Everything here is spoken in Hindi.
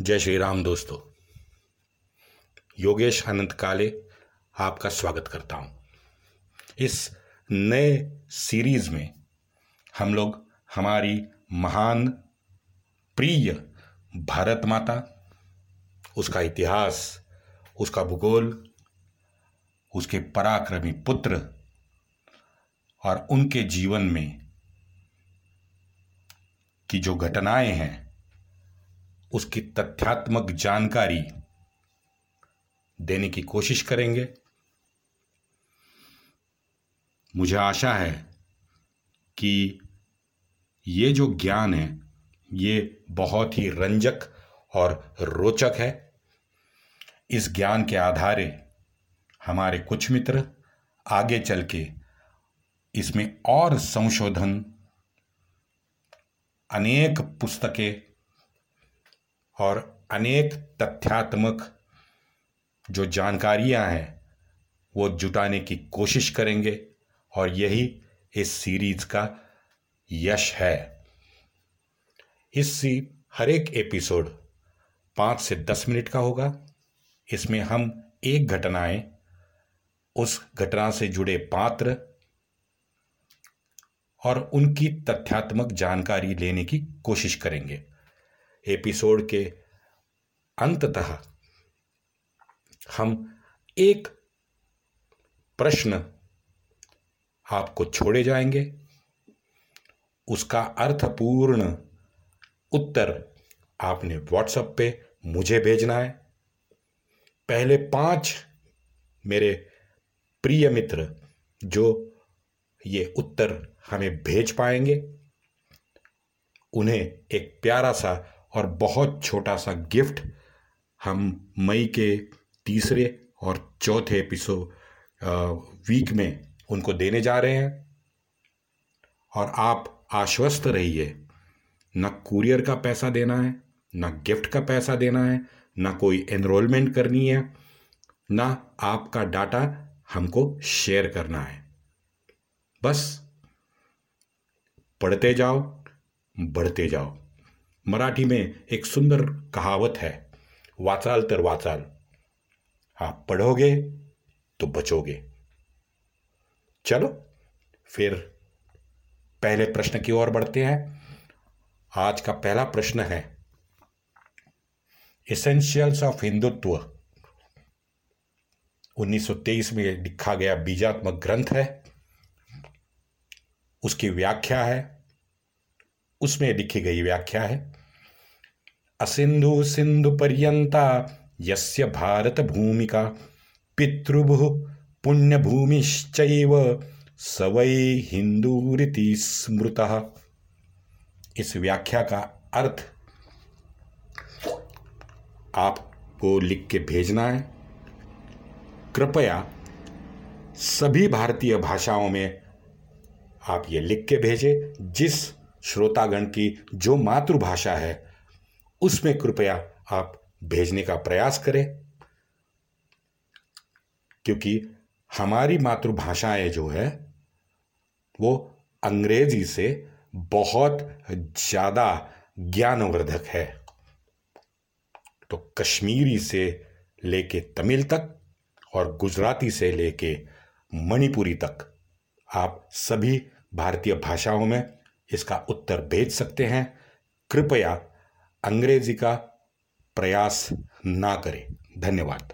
जय श्री राम दोस्तों। योगेश अनंत काले आपका स्वागत करता हूँ। इस नए सीरीज़ में हम लोग हमारी महान, प्रिय भारत माता, उसका इतिहास, उसका भूगोल, उसके पराक्रमी पुत्र और उनके जीवन में की जो घटनाएँ हैं उसकी तथ्यात्मक जानकारी देने की कोशिश करेंगे। मुझे आशा है कि ये जो ज्ञान है, ये बहुत ही रंजक और रोचक है। इस ज्ञान के आधारे हमारे कुछ मित्र आगे चल के इसमें और संशोधन, अनेक पुस्तकें और अनेक तथ्यात्मक जो जानकारियाँ हैं, वो जुटाने की कोशिश करेंगे और यही इस सीरीज़ का यश है। इस हर एक एपिसोड पाँच से दस मिनट का होगा। इसमें हम एक घटनाएँ, उस घटना से जुड़े पात्र और उनकी तथ्यात्मक जानकारी लेने की कोशिश करेंगे। एपिसोड के अंततः हम एक प्रश्न आपको छोड़े जाएँगे। उसका अर्थपूर्ण उत्तर आपने व्हाट्सएप पे मुझे भेजना है। पहले पाँच मेरे प्रिय मित्र जो ये उत्तर हमें भेज पाएँगे, उन्हें एक प्यारा सा और बहुत छोटा सा गिफ्ट हम मई के तीसरे और चौथे एपिसोड वीक में उनको देने जा रहे हैं। और आप आश्वस्त रहिए, न कुरियर का पैसा देना है, न गिफ्ट का पैसा देना है, न कोई एनरोलमेंट करनी है, न आपका डाटा हमको शेयर करना है। बस, पढ़ते जाओ, बढ़ते जाओ। मराठी में एक सुंदर कहावत है, वाचाल तर वाचाल। आप पढ़ोगे तो बचोगे। चलो, फिर पहले प्रश्न की ओर बढ़ते हैं। आज का पहला प्रश्न है एसेंशियल्स ऑफ़ हिंदुत्व 1923 में लिखा गया बीजात्मक ग्रंथ है। उसकी व्याख्या है उसमें लिखी गई व्याख्या है। असिंधु सिंधु पर्यंता, यस्य भारत भूमिका, पितृभु पुण्य भूमिश्चैव सवै हिंदूरिति स्मृत। इस व्याख्या का अर्थ आपको लिख के भेजना है। कृपया सभी भारतीय भाषाओं में आप ये लिख के भेजें, जिस श्रोतागण की जो मातृभाषा है, उसमें कृपया आप भेजने का प्रयास करें। क्योंकि हमारी मातृभाषाएँ जो है, वो अंग्रेज़ी से बहुत ज़्यादा ज्ञानवर्धक है। तो कश्मीरी से लेके तमिल तक और गुजराती से लेके मणिपुरी तक आप सभी भारतीय भाषाओं में इसका उत्तर भेज सकते हैं। कृपया अंग्रेज़ी का प्रयास ना करें। धन्यवाद।